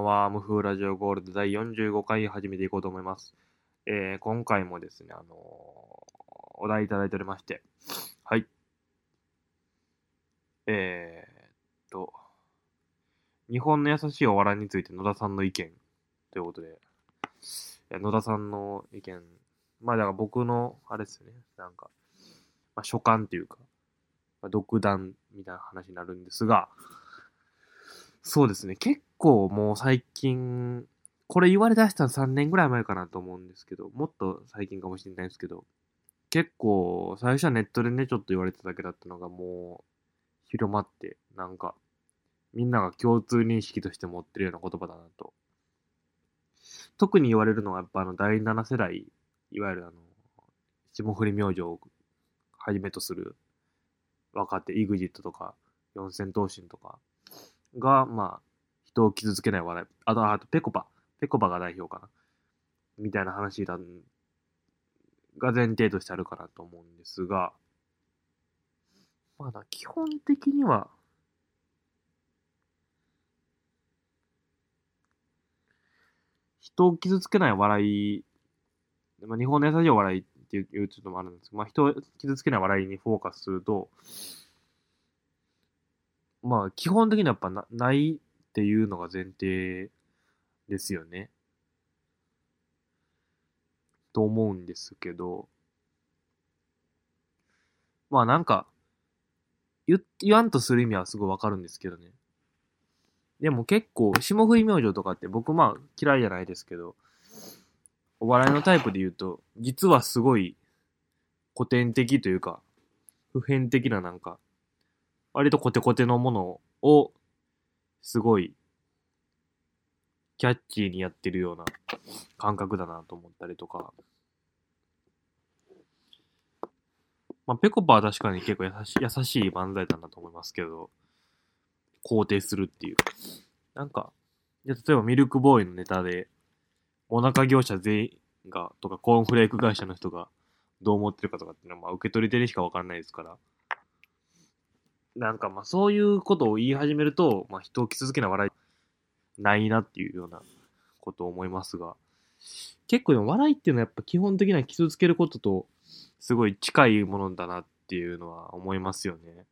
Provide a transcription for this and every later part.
んばんは、無風ラジオゴールド第45回始めていこうと思います。えー今回もですね、あのーお題いただいておりまして、はい。えー、っと、日本の優しいお笑いについて野田さんの意見ということで、野田さんの意見、まあだから僕の、あれですね、なんか、まあ、所感というか、まあ、独断みたいな話になるんですが、そうですね。結構もう最近、これ言われ出したの3年ぐらい前かなと思うんですけど、もっと最近かもしれないですけど、結構最初はネットでね、ちょっと言われただけだったのがもう広まって、なんか、みんなが共通認識として持ってるような言葉だなと。特に言われるのはやっぱあの第7世代、いわゆるあの、霜降り明星をはじめとする若手、EXIT とか、四千頭身とか、が、まあ、人を傷つけない笑い。あと、あと、ペコパ。ペコパが代表かな。みたいな話だ、が前提としてあるかなと思うんですが、まあ、基本的には、人を傷つけない笑い、まあ、日本の優しい笑いっていうちょっともあるんですけど、まあ、人を傷つけない笑いにフォーカスすると、まあ、基本的にはやっぱなないっていうのが前提ですよね。と思うんですけど、まあなんか、言言わんとする意味はすごいわかるんですけどね。でも結構、霜降り明星とかって僕まあ嫌いじゃないですけど、お笑いのタイプで言うと、実はすごい古典的というか、普遍的ななんか、割とコテコテのものを、すごい、キャッチーにやってるような感覚だなと思ったりとか。まあ、ペコパは確かに結構優し優しい漫才だなと思いますけど、肯定するっていう。なんか、じゃ例えばミルクボーイのネタで、お腹業者全員が、とかコーンフレーク会社の人がどう思ってるかとかっていうのは、まあ受け取り手にしかわかんないですから。なんかまあそういうことを言い始めると、まあ人を傷つけない笑いないなっていうようなことを思いますが、結構でも笑いっていうのはやっぱ基本的には傷つけることとすごい近いものだなっていうのは思いますよね。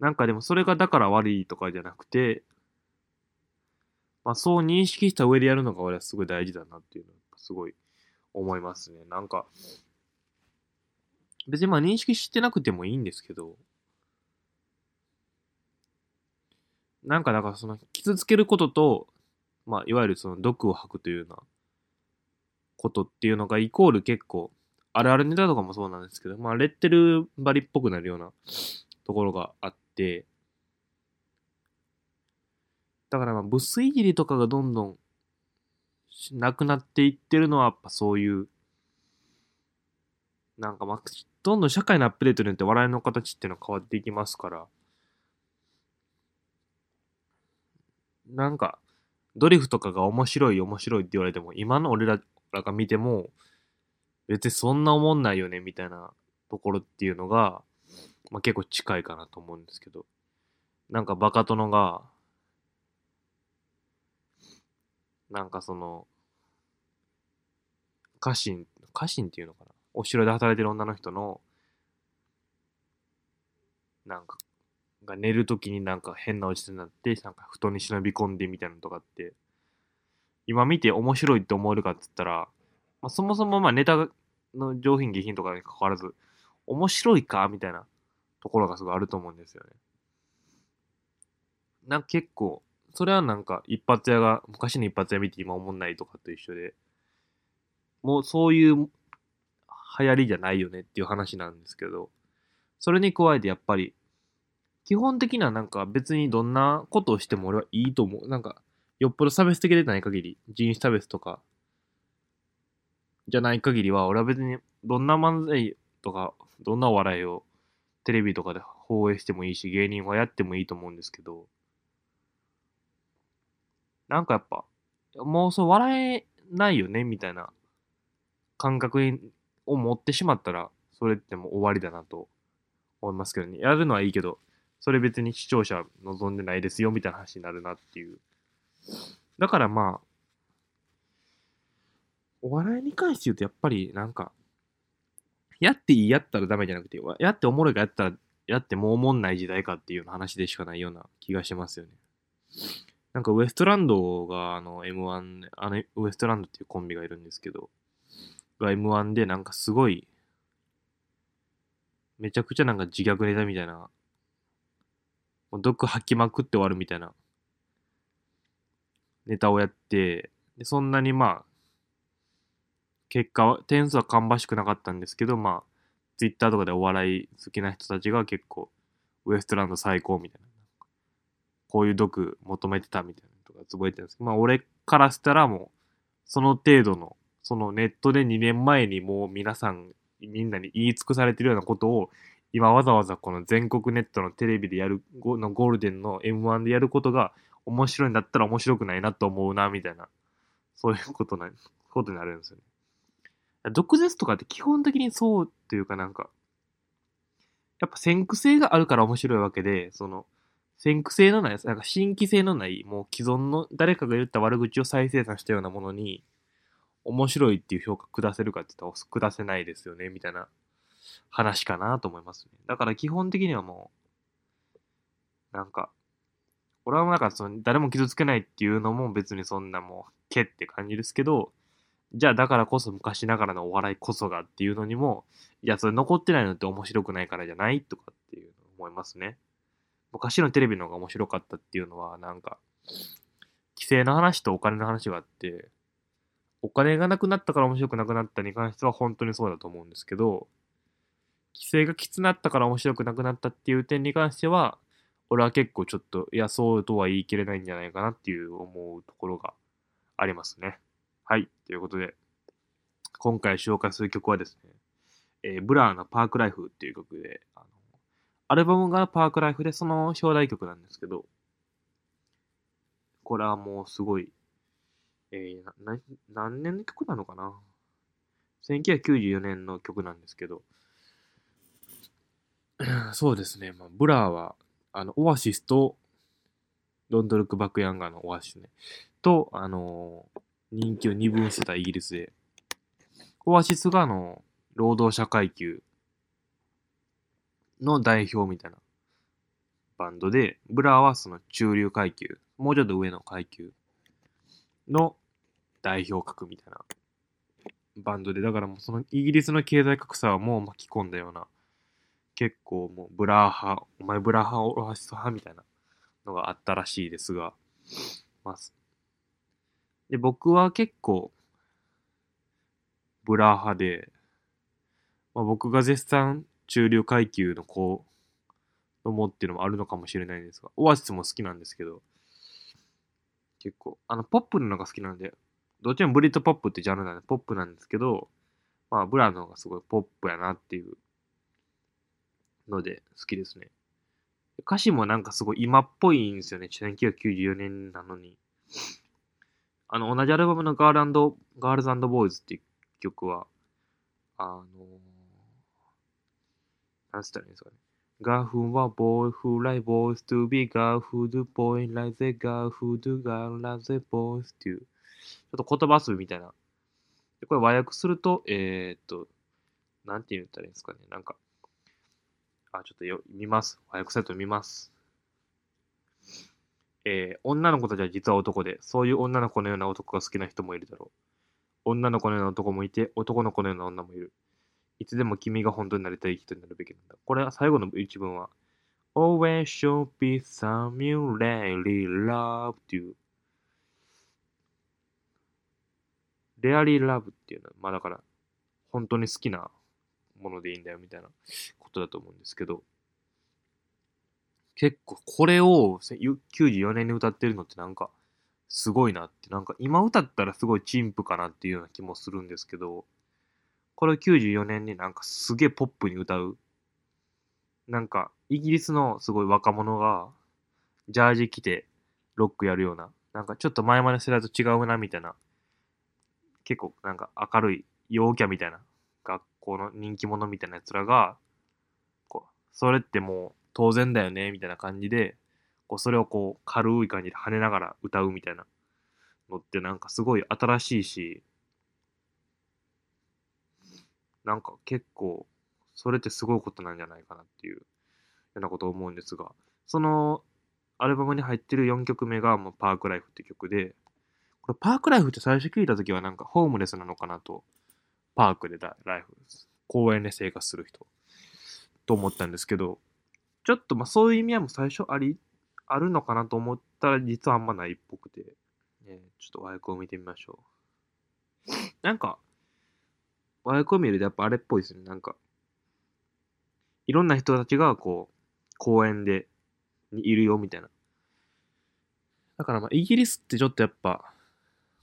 なんかでもそれがだから悪いとかじゃなくて、まあそう認識した上でやるのが俺はすごい大事だなっていうのはすごい思いますね。なんか、別にまあ認識してなくてもいいんですけど、なんかだからその傷つけることと、まあいわゆるその毒を吐くというようなことっていうのがイコール結構、あるあるネタとかもそうなんですけど、まあレッテルバリっぽくなるようなところがあって、だからまあブスいじりとかがどんどんなくなっていってるのはやっぱそういう、なんかまあ、どんどん社会のアップデートによって笑いの形っていうのは変わっていきますから、なんか、ドリフとかが面白い面白いって言われても、今の俺らが見ても、別にそんな思んないよねみたいなところっていうのが、まあ、結構近いかなと思うんですけど、なんかバカ殿が、なんかその、家臣、家臣っていうのかな？お城で働いてる女の人の、なんか、が寝るときになんか変なおじさんになって、なんか布団に忍び込んでみたいなのとかって、今見て面白いって思えるかって言ったら、まあ、そもそもまあネタの上品下品とかに関わらず、面白いかみたいなところがすごいあると思うんですよね。なんか結構、それはなんか一発屋が、昔の一発屋見て今思んないとかと一緒で、もうそういう流行りじゃないよねっていう話なんですけど、それに加えてやっぱり、基本的にはなんか別にどんなことをしても俺はいいと思う。なんか、よっぽど差別的でない限り、人種差別とか、じゃない限りは、俺は別にどんな漫才とか、どんなお笑いをテレビとかで放映してもいいし、芸人はやってもいいと思うんですけど、なんかやっぱ、もうそう笑えないよね、みたいな感覚を持ってしまったら、それってもう終わりだなと思いますけどね。やるのはいいけど、それ別に視聴者望んでないですよみたいな話になるなっていう。だからまあ、お笑いに関して言うとやっぱりなんか、やっていいやったらダメじゃなくて、やっておもろいかやったら、やってもうおもんない時代かっていう話でしかないような気がしますよね。なんかウエストランドがあの M1 あのウエストランドっていうコンビがいるんですけど、が M1 でなんかすごい、めちゃくちゃなんか自虐ネタみたいな、毒吐きまくって終わるみたいなネタをやって、でそんなにまあ、結果は、点数は芳しくなかったんですけど、まあ、ツイッターとかでお笑い好きな人たちが結構、ウエストランド最高みたいな。こういう毒求めてたみたいなとかつぶえてるんですけど、まあ俺からしたらもう、その程度の、そのネットで2年前にもう皆さん、みんなに言い尽くされてるようなことを、今わざわざこの全国ネットのテレビでやる、のゴールデンの M1 でやることが面白いんだったら面白くないなと思うな、みたいな、そういうことな、ことになるんですよね。毒舌とかって基本的にそうっていうかなんか、やっぱ先駆性があるから面白いわけで、その、先駆性のない、なんか新規性のない、もう既存の誰かが言った悪口を再生産したようなものに、面白いっていう評価下せるかって言ったら下せないですよね、みたいな話かなと思いますね。だから基本的にはもう、なんか、俺はなんかその誰も傷つけないっていうのも別にそんなもう、けって感じですけど、じゃあだからこそ昔ながらのお笑いこそがっていうのにも、いや、それ残ってないのって面白くないからじゃないとかっていうの思いますね。昔のテレビの方が面白かったっていうのは、なんか、規制の話とお金の話があって、お金がなくなったから面白くなくなったに関しては本当にそうだと思うんですけど、規制がきつなったから面白くなくなったっていう点に関しては、俺は結構ちょっと、いや、そうとは言い切れないんじゃないかなっていう思うところがありますね。はい。ということで、今回紹介する曲はですね、えー、ブラーのパークライフっていう曲で、あのアルバムがパークライフでその表題曲なんですけど、これはもうすごい、えー、何年の曲なのかな ?1994 年の曲なんですけど、そうですね、まあ、ブラーは、あの、オアシスと、 Don't Look Back in Anger のオアシスね、と、あのー、人気を二分してたイギリスで、オアシスがあの、労働者階級の代表みたいなバンドで、ブラーはその中流階級、もうちょっと上の階級の代表格みたいなバンドで、だからもうそのイギリスの経済格差はもう巻き込んだような、結構もうブラー派、お前ブラー派、オアシス派みたいなのがあったらしいですが、まあ、で、僕は結構、ブラー派で、まあ、僕が絶賛中流階級の子供っていうのもあるのかもしれないんですが、オアシスも好きなんですけど、結構、あの、ポップののが好きなんで、どっちもブリッドポップってジャンルなんで、ポップなんですけど、まあ、ブラの方がすごいポップやなっていうので好きですね。歌詞もなんかすごい今っぽいんですよね。1994年なのに。あの、同じアルバムのガールガールズボーイズっていう曲は、あのなんつったらいいんですかね。ガーフンはボーイフライボーイズ to be ガーフドボーイライゼガーフドガーラゼボーイズっていう、ちょっと言葉遊びみたいな。でこれ和訳すると、えー、っと、なんて言ったらいいんですかね。なんか、あ、ちょっとよ見ます。和訳サイト見ます。えー、女の子たちは実は男で、そういう女の子のような男が好きな人もいるだろう。女の子のような男もいて、男の子のような女もいる。いつでも君が本当になりたい人になるべきなんだ。これは最後の一文は、Always should be some you really love っていう。really love っていうのは、まあだから、本当に好きなものでいいんだよみたいなことだと思うんですけど、結構これを94年に歌ってるのってなんかすごいなって、なんか今歌ったらすごい陳腐かなっていうような気もするんですけど、これを94年になんかすげえポップに歌う。なんかイギリスのすごい若者がジャージ着てロックやるような、なんかちょっと前まで世代と違うなみたいな、結構なんか明るい陽キャみたいな学校の人気者みたいな奴らが、こう、それってもう当然だよね、みたいな感じで、こう、それをこう、軽い感じで跳ねながら歌うみたいなのってなんかすごい新しいし、なんか結構、それってすごいことなんじゃないかなっていうようなことを思うんですが、そのアルバムに入ってる4曲目がもうパークライフって曲で、これパークライフって最初聞いた時はなんかホームレスなのかなと、パークでライフ、公園で生活する人と思ったんですけど、ちょっとまあそういう意味合いも最初あり、あるのかなと思ったら実はあんまないっぽくて、ね、ちょっと和訳を見てみましょう。なんか、和訳を見るとやっぱあれっぽいですね。なんか、いろんな人たちがこう、公園で、にいるよみたいな。だからまあイギリスってちょっとやっぱ、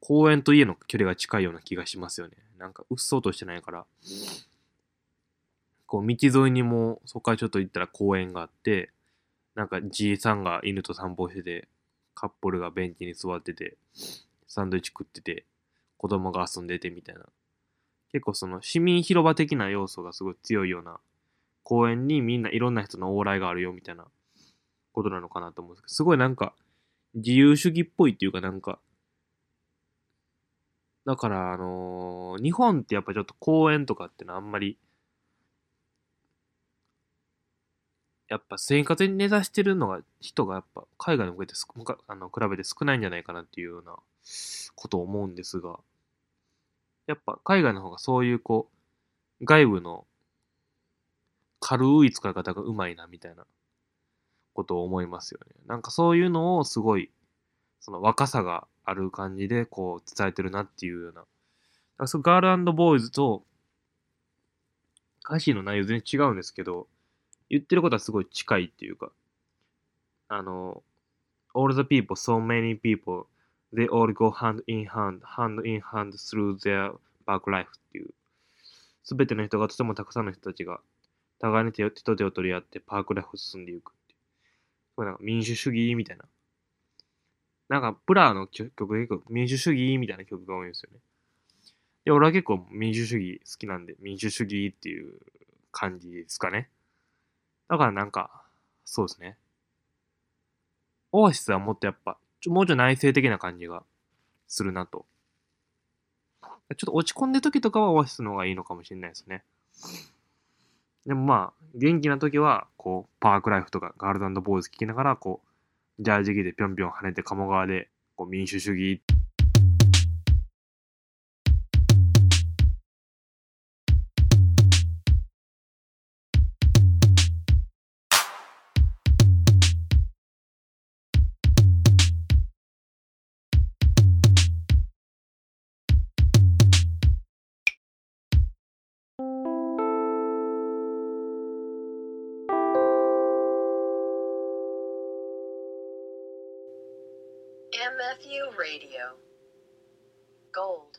公園と家の距離が近いような気がしますよね。なんか、うっそうとしてないから。こう、道沿いにも、そこからちょっと行ったら公園があって、なんか、じいさんが犬と散歩してて、カップルがベンチに座ってて、サンドイッチ食ってて、子供が遊んでてみたいな。結構その市民広場的な要素がすごい強いような公園にみんないろんな人の往来があるよみたいなことなのかなと思うんですけど、すごいなんか自由主義っぽいっていうかなんか、だからあのー、日本ってやっぱちょっと公園とかってのはあんまりやっぱ生活に根ざしてるのが人がやっぱ海外に向けてあの比べて少ないんじゃないかなっていうようなことを思うんですが、やっぱ海外の方がそういうこう、外部の軽い使い方がうまいなみたいなことを思いますよね。なんかそういうのをすごい、その若さがある感じでこう伝えてるなっていうような。だからそのガールボーイズと歌詞の内容全然違うんですけど、言ってることはすごい近いっていうか、あの、all the people, so many people, they all go hand in hand, hand in hand through their back life っていう、すべての人がとてもたくさんの人たちが、互いに手手と手を取り合ってパークライフを進んでいくっていう。これなんか民主主義みたいな。なんか、プラーの曲結構民主主義みたいな曲が多いんですよね。で、俺は結構民主主義好きなんで、民主主義っていう感じですかね。だからなんか、そうですね。オアシスはもっとやっぱ、ちょもうちょい内省的な感じがするなと。ちょっと落ち込んでる時とかはオアシスの方がいいのかもしれないですね。でもまあ、元気な時は、こう、パークライフとかガールズボーイズ聴きながら、こう、ジャージ着でぴょんぴょん跳ねて鴨川で、こう、民主主義 MFU Radio. Gold.